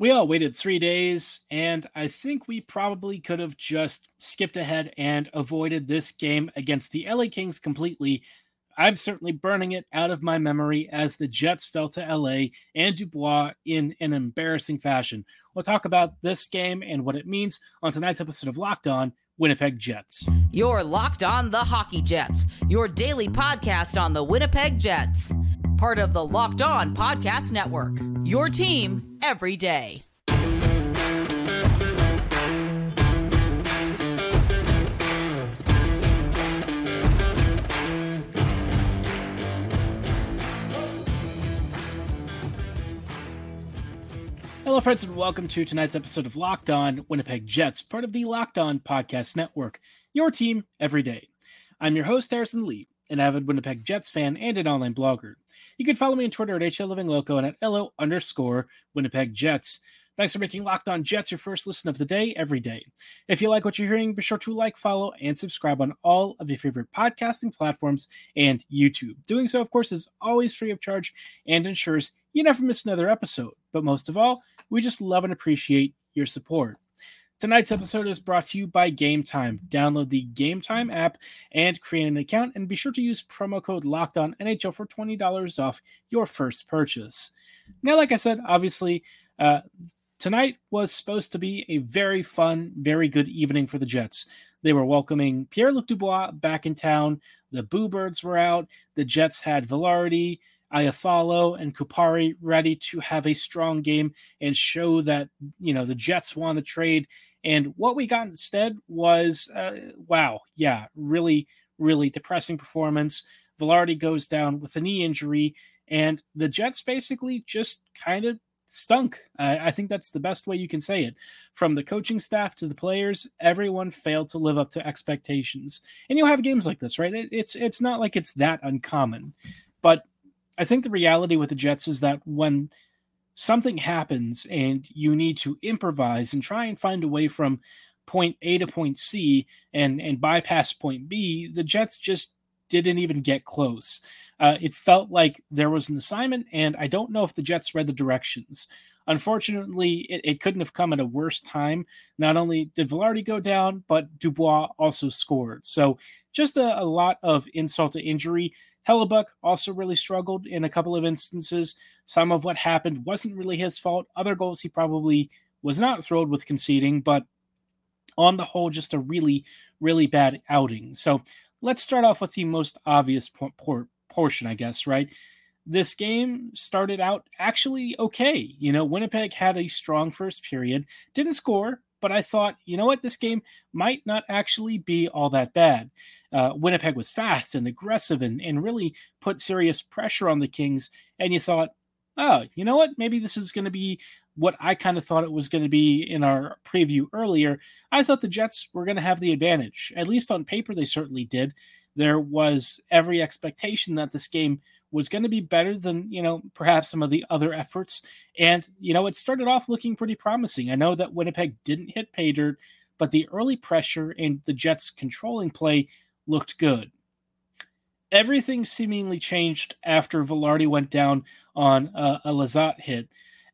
We all waited three days, and I think we probably could have just skipped ahead and avoided this game against the LA Kings completely. I'm certainly burning it out of my memory as the Jets fell to LA and Dubois in an embarrassing fashion. We'll talk about this game and what it means on tonight's episode of Locked On Winnipeg Jets. You're Locked On the Hockey Jets, your daily podcast on the Winnipeg Jets part of the Locked On Podcast Network. Your team every day. Hello, friends, and welcome to tonight's episode of Locked On Winnipeg Jets, part of the Locked On Podcast Network. Your team every day. I'm your host, Harrison Lee, an avid Winnipeg Jets fan and an online blogger. You can follow me on Twitter at HLLivingLoco and at LO underscore Winnipeg Jets. Thanks for making Locked On Jets your first listen of the day every day. If you like what you're hearing, be sure to like, follow, and subscribe on all of your favorite podcasting platforms and YouTube. Doing so, of course, is always free of charge and ensures you never miss another episode. But most of all, we just love and appreciate your support. Tonight's episode is brought to you by Game Time. Download the Game Time app and create an account, and be sure to use promo code Locked On NHL for twenty dollars off your first purchase. Now, like I said, obviously, uh, tonight was supposed to be a very fun, very good evening for the Jets. They were welcoming Pierre Luc Dubois back in town. The Boo Birds were out. The Jets had Vilardi, Iafallo and Kupari ready to have a strong game and show that you know the Jets won the trade. And what we got instead was uh, wow, yeah, really, really depressing performance. Vilardi goes down with a knee injury, and the Jets basically just kind of stunk. I think that's the best way you can say it. From the coaching staff to the players, everyone failed to live up to expectations. And you'll have games like this, right? It, it's it's not like it's that uncommon, but I think the reality with the Jets is that when something happens and you need to improvise and try and find a way from point A to point C and and bypass point B, the Jets just didn't even get close. Uh, it felt like there was an assignment, and I don't know if the Jets read the directions. Unfortunately, it, it couldn't have come at a worse time. Not only did Vilardi go down, but Dubois also scored. So just a, a lot of insult to injury. Hellebuyck also really struggled in a couple of instances. Some of what happened wasn't really his fault. Other goals he probably was not thrilled with conceding, but on the whole, just a really, really bad outing. So let's start off with the most obvious por- por- portion, I guess, right? This game started out actually okay. You know, Winnipeg had a strong first period, didn't score, but I thought, you know what, this game might not actually be all that bad. Uh, Winnipeg was fast and aggressive and, and really put serious pressure on the Kings. And you thought, oh, you know what, maybe this is going to be what I kind of thought it was going to be in our preview earlier. I thought the Jets were going to have the advantage. At least on paper, they certainly did. There was every expectation that this game was going to be better than, you know, perhaps some of the other efforts. And, you know, it started off looking pretty promising. I know that Winnipeg didn't hit pay dirt, but the early pressure and the Jets controlling play looked good. Everything seemingly changed after Vilardi went down on a, a Lizotte hit.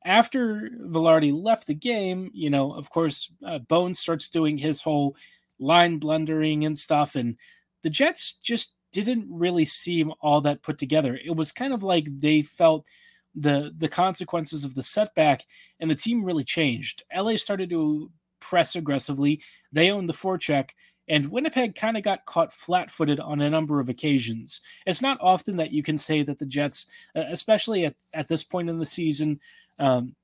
After Vilardi left the game, you know, of course, uh, Bones starts doing his whole line blundering and stuff, and the Jets just didn't really seem all that put together. It was kind of like they felt the the consequences of the setback, and the team really changed. LA started to press aggressively. They owned the forecheck, and Winnipeg kind of got caught flat-footed on a number of occasions. It's not often that you can say that the Jets, especially at, at this point in the season, um,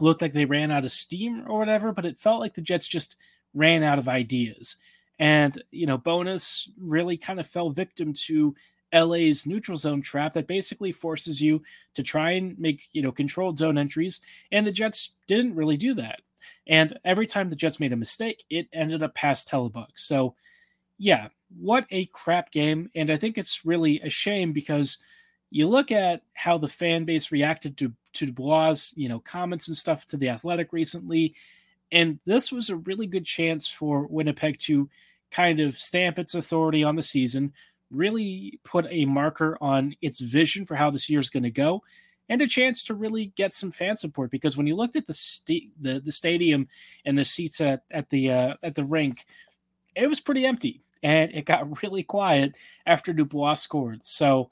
looked like they ran out of steam or whatever, but it felt like the Jets just ran out of ideas. And, you know, Bowness really kind of fell victim to LA's neutral zone trap that basically forces you to try and make, you know, controlled zone entries. And the Jets didn't really do that. And every time the Jets made a mistake, it ended up past Hellebuyck. So, yeah, what a crap game. And I think it's really a shame because you look at how the fan base reacted to, to Dubois, you know, comments and stuff to the athletic recently and this was a really good chance for Winnipeg to kind of stamp its authority on the season, really put a marker on its vision for how this year is going to go. and a chance to really get some fan support because when you looked at the the, the stadium and the seats at, at the uh, at the rink, it was pretty empty and it got really quiet after Dubois scored. So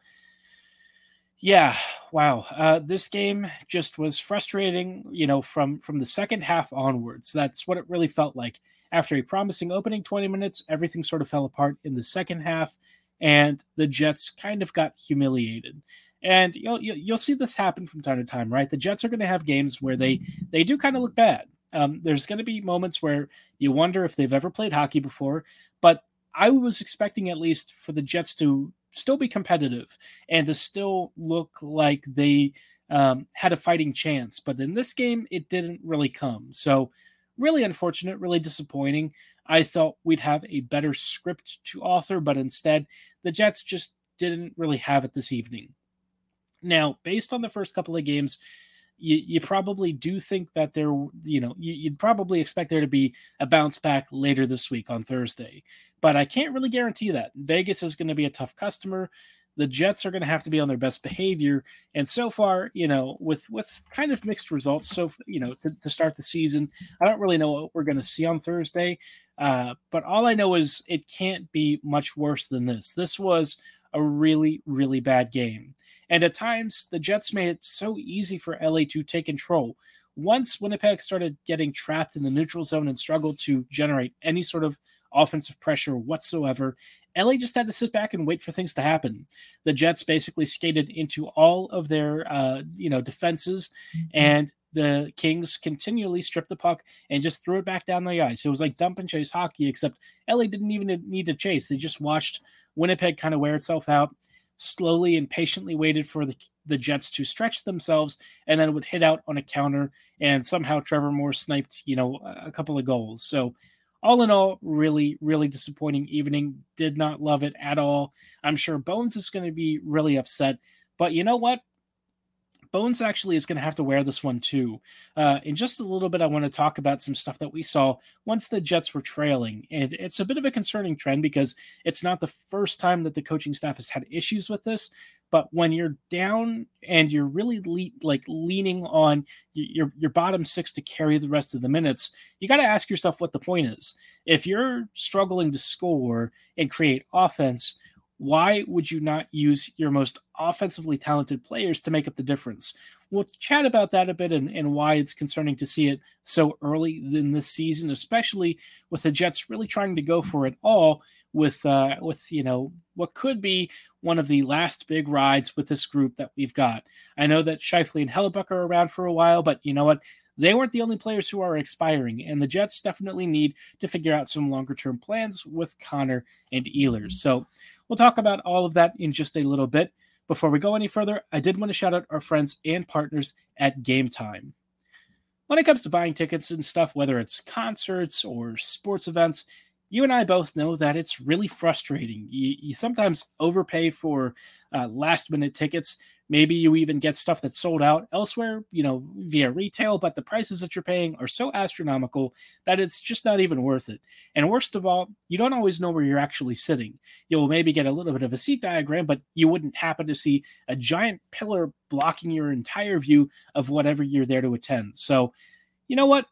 yeah, wow. Uh, this game just was frustrating, you know, from from the second half onwards. That's what it really felt like. After a promising opening 20 minutes, everything sort of fell apart in the second half, and the Jets kind of got humiliated. And you'll you'll see this happen from time to time, right? The Jets are going to have games where they they do kind of look bad. Um, there's going to be moments where you wonder if they've ever played hockey before, but I was expecting at least for the Jets to still be competitive and to still look like they um, had a fighting chance. But in this game, it didn't really come. So, really unfortunate, really disappointing. I thought we'd have a better script to author, but instead, the Jets just didn't really have it this evening. Now, based on the first couple of games, you, you probably do think that there, you know, you, would probably expect there to be a bounce back later this week on Thursday. But I can't really guarantee that. Vegas is going to be a tough customer. The Jets are going to have to be on their best behavior. And so far, you know, with with kind of mixed results, so you know, to, to start the season, I don't really know what we're going to see on Thursday. Uh, but all I know is it can't be much worse than this. This was a really, really bad game. And at times, the Jets made it so easy for LA to take control. Once Winnipeg started getting trapped in the neutral zone and struggled to generate any sort of offensive pressure whatsoever, LA just had to sit back and wait for things to happen. The Jets basically skated into all of their, uh, you know, defenses, mm-hmm. and the Kings continually stripped the puck and just threw it back down the ice. It was like dump and chase hockey, except LA didn't even need to chase. They just watched Winnipeg kind of wear itself out, slowly and patiently waited for the, the Jets to stretch themselves, and then would hit out on a counter. And somehow Trevor Moore sniped, you know, a couple of goals. So, all in all, really, really disappointing evening. Did not love it at all. I'm sure Bones is going to be really upset. But you know what? Bones actually is going to have to wear this one too. Uh, in just a little bit, I want to talk about some stuff that we saw once the Jets were trailing. And it's a bit of a concerning trend because it's not the first time that the coaching staff has had issues with this. But when you're down and you're really le- like leaning on your your bottom six to carry the rest of the minutes, you got to ask yourself what the point is. If you're struggling to score and create offense, why would you not use your most offensively talented players to make up the difference? We'll chat about that a bit and, and why it's concerning to see it so early in this season, especially with the Jets really trying to go for it all with uh, with you know what could be one of the last big rides with this group that we've got. I know that Scheifele and Hellebuyck are around for a while, but you know what? They weren't the only players who are expiring, and the Jets definitely need to figure out some longer term plans with Connor and Ehlers. So we'll talk about all of that in just a little bit. Before we go any further, I did want to shout out our friends and partners at Game Time. When it comes to buying tickets and stuff, whether it's concerts or sports events, you and I both know that it's really frustrating. You, you sometimes overpay for uh, last minute tickets Maybe you even get stuff that's sold out elsewhere, you know, via retail, but the prices that you're paying are so astronomical that it's just not even worth it. And worst of all, you don't always know where you're actually sitting. You'll maybe get a little bit of a seat diagram, but you wouldn't happen to see a giant pillar blocking your entire view of whatever you're there to attend. So, you know what?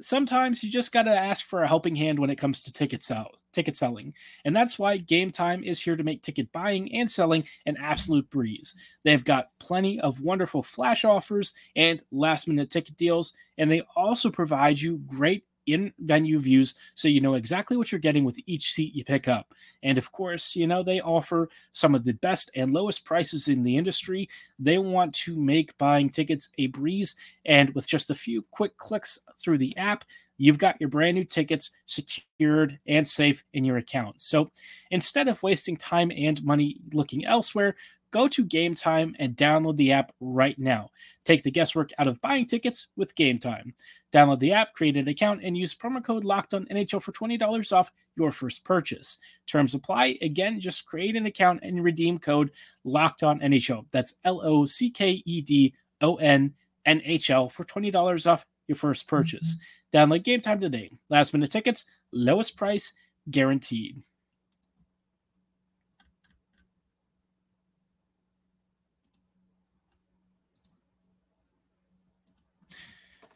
Sometimes you just got to ask for a helping hand when it comes to ticket sell- ticket selling. And that's why Game Time is here to make ticket buying and selling an absolute breeze. They've got plenty of wonderful flash offers and last minute ticket deals, and they also provide you great in venue views so you know exactly what you're getting with each seat you pick up. And of course, you know, they offer some of the best and lowest prices in the industry. They want to make buying tickets a breeze. And with just a few quick clicks through the app, you've got your brand new tickets secured and safe in your account. So instead of wasting time and money looking elsewhere, go to Game Time and download the app right now. Take the guesswork out of buying tickets with Game Time. Download the app, create an account, and use promo code Locked On NHL for twenty dollars off your first purchase. Terms apply. Again, just create an account and redeem code Locked On NHL. That's L O C K E D O N N H L for twenty dollars off your first purchase. Mm-hmm. Download Game Time today. Last minute tickets, lowest price guaranteed.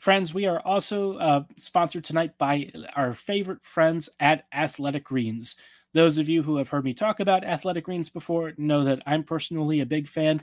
Friends, we are also uh, sponsored tonight by our favorite friends at Athletic Greens. Those of you who have heard me talk about Athletic Greens before know that I'm personally a big fan.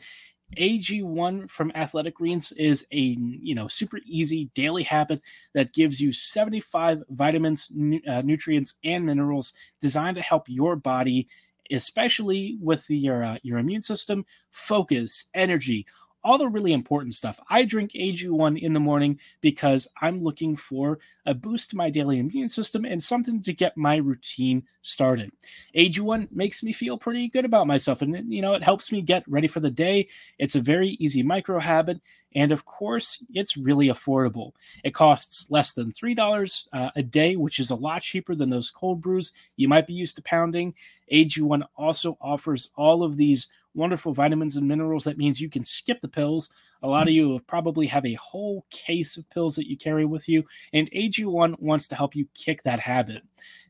AG1 from Athletic Greens is a you know super easy daily habit that gives you 75 vitamins, nu- uh, nutrients, and minerals designed to help your body, especially with your uh, your immune system, focus, energy, all the really important stuff. I drink AG1 in the morning because I'm looking for a boost to my daily immune system and something to get my routine started. AG1 makes me feel pretty good about myself and you know it helps me get ready for the day. It's a very easy micro habit and of course, it's really affordable. It costs less than $3 uh, a day, which is a lot cheaper than those cold brews you might be used to pounding. AG1 also offers all of these wonderful vitamins and minerals. That means you can skip the pills. A lot of you probably have a whole case of pills that you carry with you, and AG1 wants to help you kick that habit.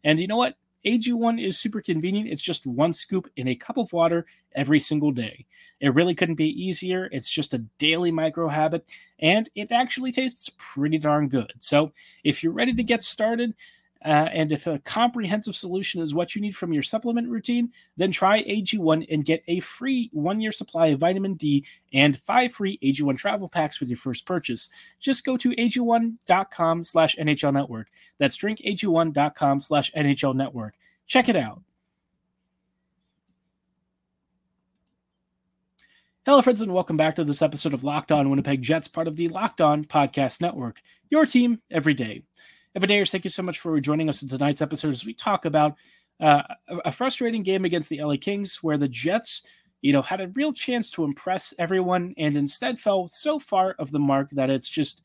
And you know what? AG1 is super convenient. It's just one scoop in a cup of water every single day. It really couldn't be easier. It's just a daily micro habit, and it actually tastes pretty darn good. So if you're ready to get started, uh, and if a comprehensive solution is what you need from your supplement routine, then try AG1 and get a free one year supply of vitamin D and five free AG1 travel packs with your first purchase. Just go to ag1.com slash NHL network. That's drinkag1.com slash NHL network. Check it out. Hello, friends, and welcome back to this episode of Locked On Winnipeg Jets, part of the Locked On Podcast Network. Your team every day. Everydayers, thank you so much for joining us in tonight's episode as we talk about uh, a frustrating game against the LA Kings where the Jets, you know, had a real chance to impress everyone and instead fell so far of the mark that it's just,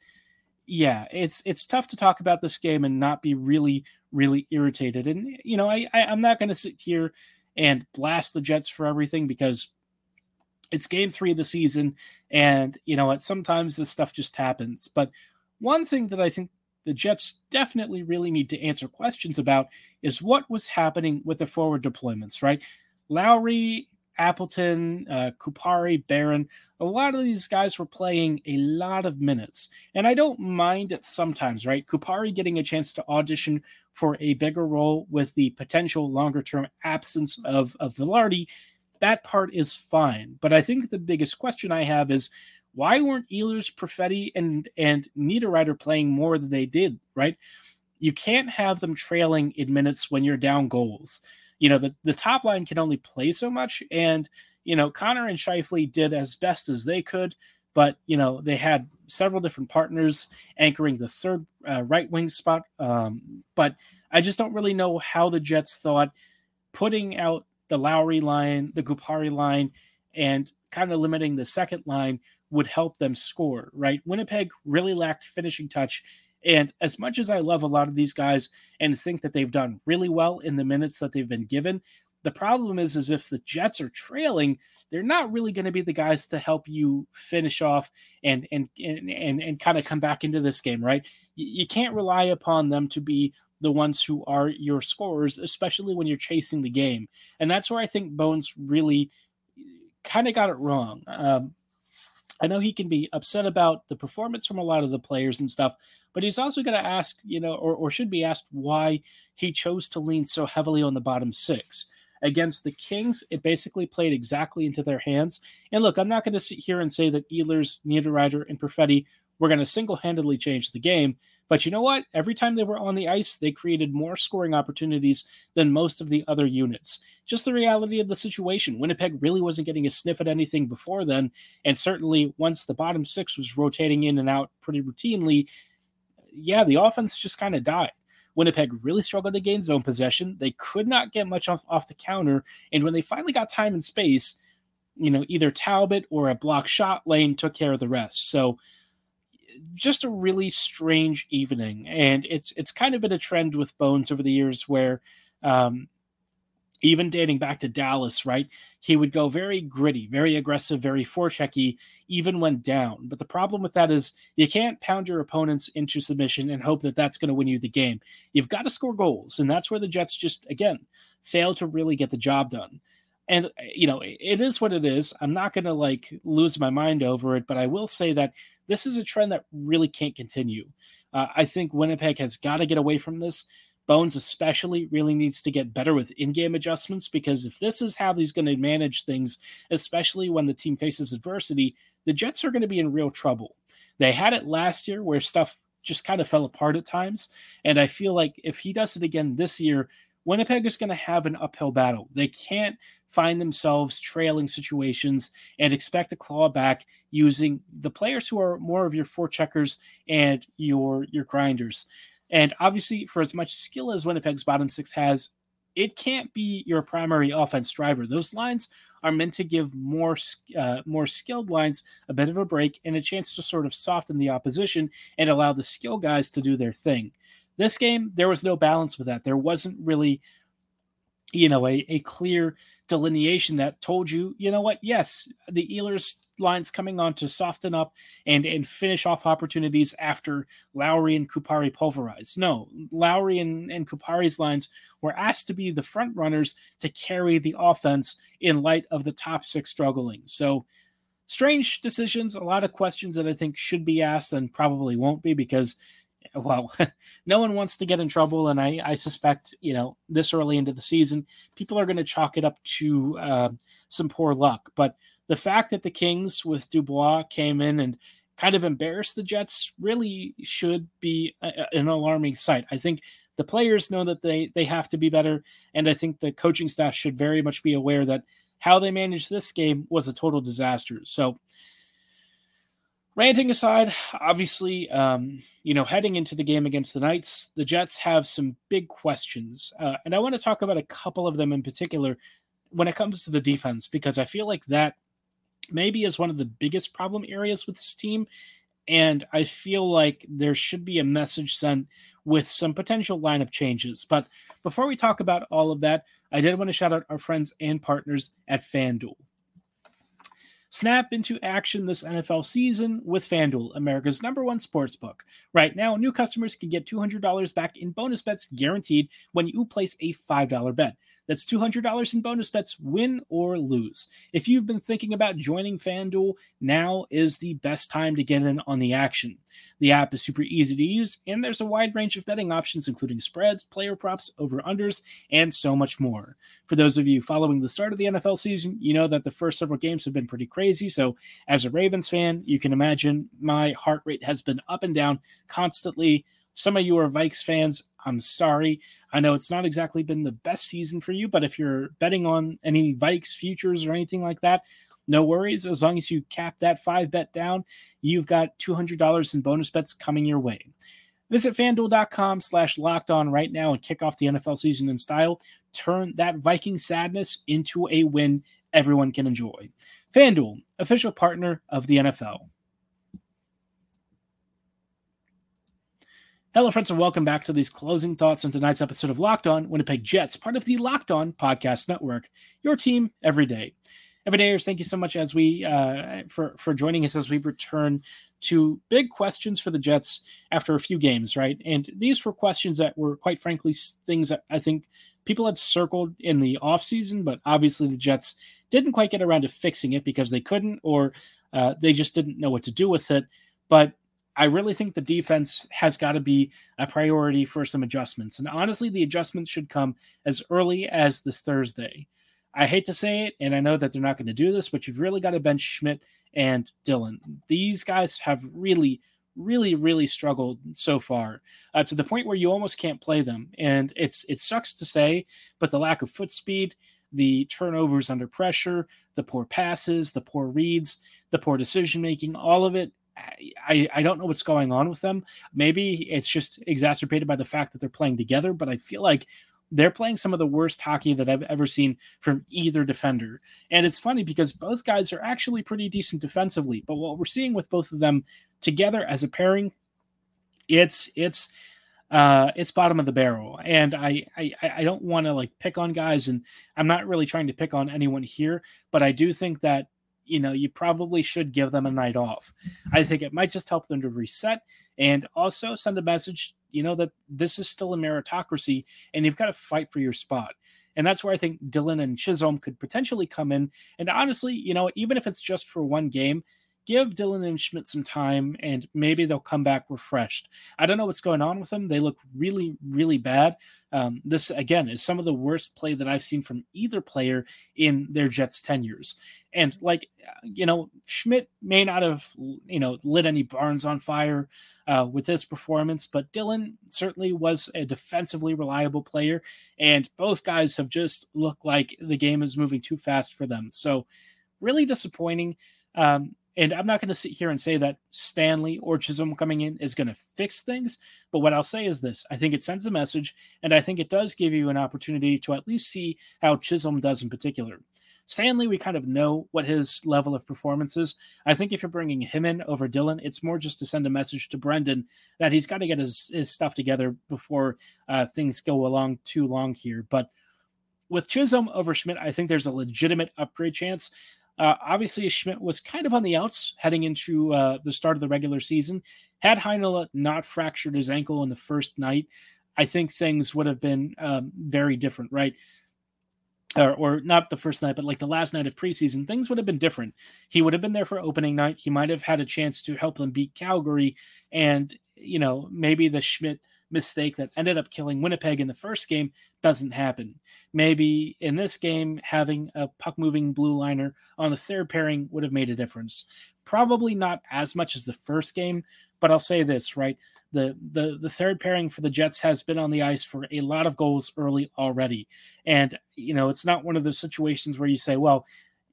yeah, it's it's tough to talk about this game and not be really, really irritated. And you know, I, I I'm not going to sit here and blast the Jets for everything because it's game three of the season, and you know what? Sometimes this stuff just happens. But one thing that I think the Jets definitely really need to answer questions about is what was happening with the forward deployments, right? Lowry, Appleton, uh, Kupari, Barron, a lot of these guys were playing a lot of minutes. And I don't mind it sometimes, right? Kupari getting a chance to audition for a bigger role with the potential longer term absence of, of Vilardi, That part is fine. But I think the biggest question I have is why weren't Ehlers, Perfetti, and and Niederreiter playing more than they did? Right, you can't have them trailing in minutes when you're down goals. You know the the top line can only play so much, and you know Connor and Scheifele did as best as they could, but you know they had several different partners anchoring the third uh, right wing spot. Um, but I just don't really know how the Jets thought putting out the Lowry line, the Kupari line, and kind of limiting the second line would help them score, right? Winnipeg really lacked finishing touch. And as much as I love a lot of these guys and think that they've done really well in the minutes that they've been given, the problem is, is if the Jets are trailing, they're not really going to be the guys to help you finish off and and and and, and kind of come back into this game, right? You, can't rely upon them to be the ones who are your scorers, especially when you're chasing the game. And that's where I think Bones really kind of got it wrong. Um, I know he can be upset about the performance from a lot of the players and stuff, but he's also going to ask, you know, or, or should be asked why he chose to lean so heavily on the bottom six. Against the Kings, it basically played exactly into their hands. And look, I'm not going to sit here and say that Ehlers, Niederreiter, and Perfetti were going to single handedly change the game but you know what? Every time they were on the ice, they created more scoring opportunities than most of the other units. Just the reality of the situation. Winnipeg really wasn't getting a sniff at anything before then. And certainly once the bottom six was rotating in and out pretty routinely, yeah, the offense just kind of died. Winnipeg really struggled to gain zone possession. They could not get much off, off the counter. And when they finally got time and space, you know, either Talbot or a block shot lane took care of the rest. So just a really strange evening, and it's it's kind of been a trend with Bones over the years where. Um, even dating back to Dallas, right? He would go very gritty, very aggressive, very forechecky, even when down. But the problem with that is you can't pound your opponents into submission and hope that that's going to win you the game. You've got to score goals, and that's where the Jets just again fail to really get the job done. And you know, it is what it is. I'm not going to like lose my mind over it, but I will say that this is a trend that really can't continue. Uh, I think Winnipeg has got to get away from this. Bones, especially, really needs to get better with in game adjustments because if this is how he's going to manage things, especially when the team faces adversity, the Jets are going to be in real trouble. They had it last year where stuff just kind of fell apart at times. And I feel like if he does it again this year, Winnipeg is going to have an uphill battle. They can't find themselves trailing situations and expect to claw back using the players who are more of your forecheckers and your your grinders. And obviously, for as much skill as Winnipeg's bottom six has, it can't be your primary offense driver. Those lines are meant to give more uh, more skilled lines a bit of a break and a chance to sort of soften the opposition and allow the skill guys to do their thing. This game, there was no balance with that. There wasn't really, you know, a, a clear delineation that told you, you know what, yes, the Ehlers lines coming on to soften up and and finish off opportunities after Lowry and Kupari pulverized. No, Lowry and, and Kupari's lines were asked to be the front runners to carry the offense in light of the top six struggling. So strange decisions, a lot of questions that I think should be asked and probably won't be because well, no one wants to get in trouble, and I, I suspect you know this early into the season, people are going to chalk it up to uh, some poor luck. But the fact that the Kings with Dubois came in and kind of embarrassed the Jets really should be a, an alarming sight. I think the players know that they they have to be better, and I think the coaching staff should very much be aware that how they managed this game was a total disaster. So ranting aside, obviously, um, you know, heading into the game against the Knights, the Jets have some big questions, uh, and I want to talk about a couple of them in particular when it comes to the defense because I feel like that maybe is one of the biggest problem areas with this team. And I feel like there should be a message sent with some potential lineup changes. But before we talk about all of that, I did want to shout out our friends and partners at FanDuel. Snap into action this NFL season with FanDuel, America's number one sports book. Right now, new customers can get $200 back in bonus bets guaranteed when you place a $5 bet. That's $200 in bonus bets, win or lose. If you've been thinking about joining FanDuel, now is the best time to get in on the action. The app is super easy to use, and there's a wide range of betting options, including spreads, player props, over unders, and so much more. For those of you following the start of the NFL season, you know that the first several games have been pretty crazy. So, as a Ravens fan, you can imagine my heart rate has been up and down constantly. Some of you are Vikes fans. I'm sorry. I know it's not exactly been the best season for you, but if you're betting on any Vikes futures or anything like that, no worries. As long as you cap that five bet down, you've got $200 in bonus bets coming your way. Visit fanduel.com slash locked on right now and kick off the NFL season in style. Turn that Viking sadness into a win everyone can enjoy. FanDuel, official partner of the NFL. Hello, friends, and welcome back to these closing thoughts on tonight's episode of Locked On Winnipeg Jets, part of the Locked On Podcast Network. Your team every day. Everydayers, thank you so much as we uh, for for joining us as we return to big questions for the Jets after a few games, right? And these were questions that were quite frankly things that I think people had circled in the offseason, but obviously the Jets didn't quite get around to fixing it because they couldn't or uh, they just didn't know what to do with it. But I really think the defense has got to be a priority for some adjustments. And honestly, the adjustments should come as early as this Thursday. I hate to say it, and I know that they're not going to do this, but you've really got to bench Schmidt and Dillon. These guys have really, really, really struggled so far uh, to the point where you almost can't play them. And it's it sucks to say, but the lack of foot speed, the turnovers under pressure, the poor passes, the poor reads, the poor decision making, all of it I, I don't know what's going on with them. Maybe it's just exacerbated by the fact that they're playing together, but I feel like they're playing some of the worst hockey that I've ever seen from either defender. And it's funny because both guys are actually pretty decent defensively, but what we're seeing with both of them together as a pairing, it's it's uh it's bottom of the barrel. And I I, I don't want to like pick on guys and I'm not really trying to pick on anyone here, but I do think that you know, you probably should give them a night off. I think it might just help them to reset and also send a message, you know, that this is still a meritocracy and you've got to fight for your spot. And that's where I think Dillon and Chisholm could potentially come in. And honestly, you know, even if it's just for one game, give Dillon and Schmidt some time and maybe they'll come back refreshed. I don't know what's going on with them. They look really, really bad. Um, this, again, is some of the worst play that I've seen from either player in their Jets tenures. And, like, you know, Schmidt may not have, you know, lit any barns on fire uh, with his performance, but Dillon certainly was a defensively reliable player. And both guys have just looked like the game is moving too fast for them. So, really disappointing. Um, and I'm not going to sit here and say that Stanley or Chisholm coming in is going to fix things. But what I'll say is this I think it sends a message, and I think it does give you an opportunity to at least see how Chisholm does in particular. Stanley, we kind of know what his level of performance is. I think if you're bringing him in over Dillon, it's more just to send a message to Brenden that he's got to get his, his stuff together before uh, things go along too long here. But with Chisholm over Schmidt, I think there's a legitimate upgrade chance. Uh, obviously, Schmidt was kind of on the outs heading into uh, the start of the regular season. Had Heinola not fractured his ankle in the first night, I think things would have been um, very different, right? Or, or not the first night, but like the last night of preseason, things would have been different. He would have been there for opening night. He might have had a chance to help them beat Calgary, and you know maybe the Schmidt mistake that ended up killing Winnipeg in the first game doesn't happen. Maybe in this game, having a puck moving blue liner on the third pairing would have made a difference. Probably not as much as the first game, but I'll say this, right? The, the the third pairing for the Jets has been on the ice for a lot of goals early already. And you know, it's not one of those situations where you say, well,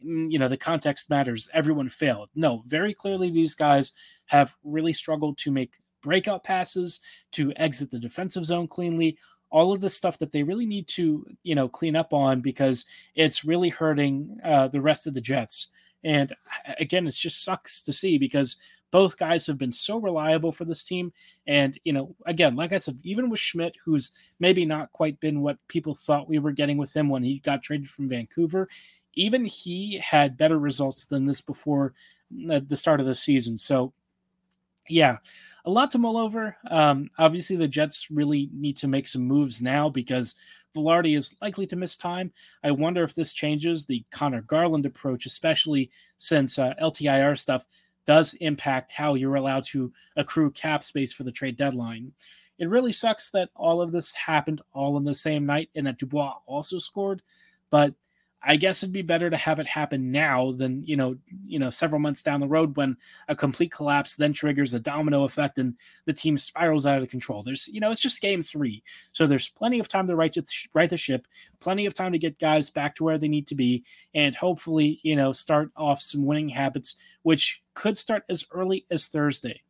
mm, you know, the context matters. Everyone failed. No, very clearly these guys have really struggled to make breakout passes, to exit the defensive zone cleanly, all of the stuff that they really need to, you know, clean up on because it's really hurting uh, the rest of the Jets. And again, it just sucks to see because both guys have been so reliable for this team. And, you know, again, like I said, even with Schmidt, who's maybe not quite been what people thought we were getting with him when he got traded from Vancouver, even he had better results than this before uh, the start of the season. So, yeah, a lot to mull over. Um, obviously, the Jets really need to make some moves now because Vilardi is likely to miss time. I wonder if this changes the Conor Garland approach, especially since uh, LTIR stuff does impact how you're allowed to accrue cap space for the trade deadline. It really sucks that all of this happened all in the same night and that Dubois also scored, but I guess it'd be better to have it happen now than you know, you know, several months down the road when a complete collapse then triggers a domino effect and the team spirals out of control. There's, you know, it's just game three, so there's plenty of time to right, right the ship, plenty of time to get guys back to where they need to be, and hopefully, you know, start off some winning habits, which could start as early as Thursday.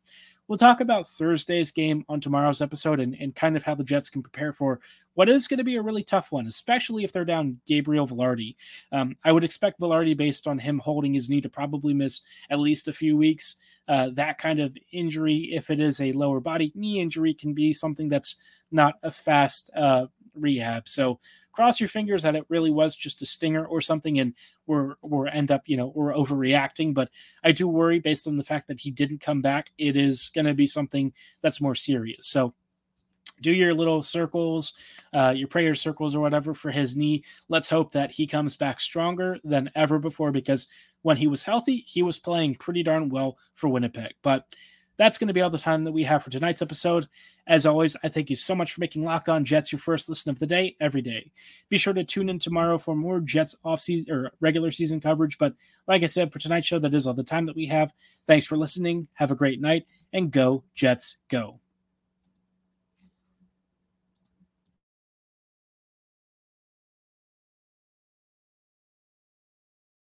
We'll talk about Thursday's game on tomorrow's episode and, and kind of how the Jets can prepare for what is going to be a really tough one, especially if they're down Gabriel Vilardi. Um, I would expect Vilardi, based on him holding his knee, to probably miss at least a few weeks. Uh, that kind of injury, if it is a lower body knee injury, can be something that's not a fast uh, rehab. So cross your fingers that it really was just a stinger or something, and we're we're end up you know we're overreacting. But I do worry based on the fact that he didn't come back. It is going to be something that's more serious. So do your little circles, uh, your prayer circles or whatever for his knee. Let's hope that he comes back stronger than ever before because when he was healthy, he was playing pretty darn well for Winnipeg. But that's going to be all the time that we have for tonight's episode. As always, I thank you so much for making Locked On Jets your first listen of the day every day. Be sure to tune in tomorrow for more Jets off season or regular season coverage. But like I said, for tonight's show, that is all the time that we have. Thanks for listening. Have a great night and go Jets go.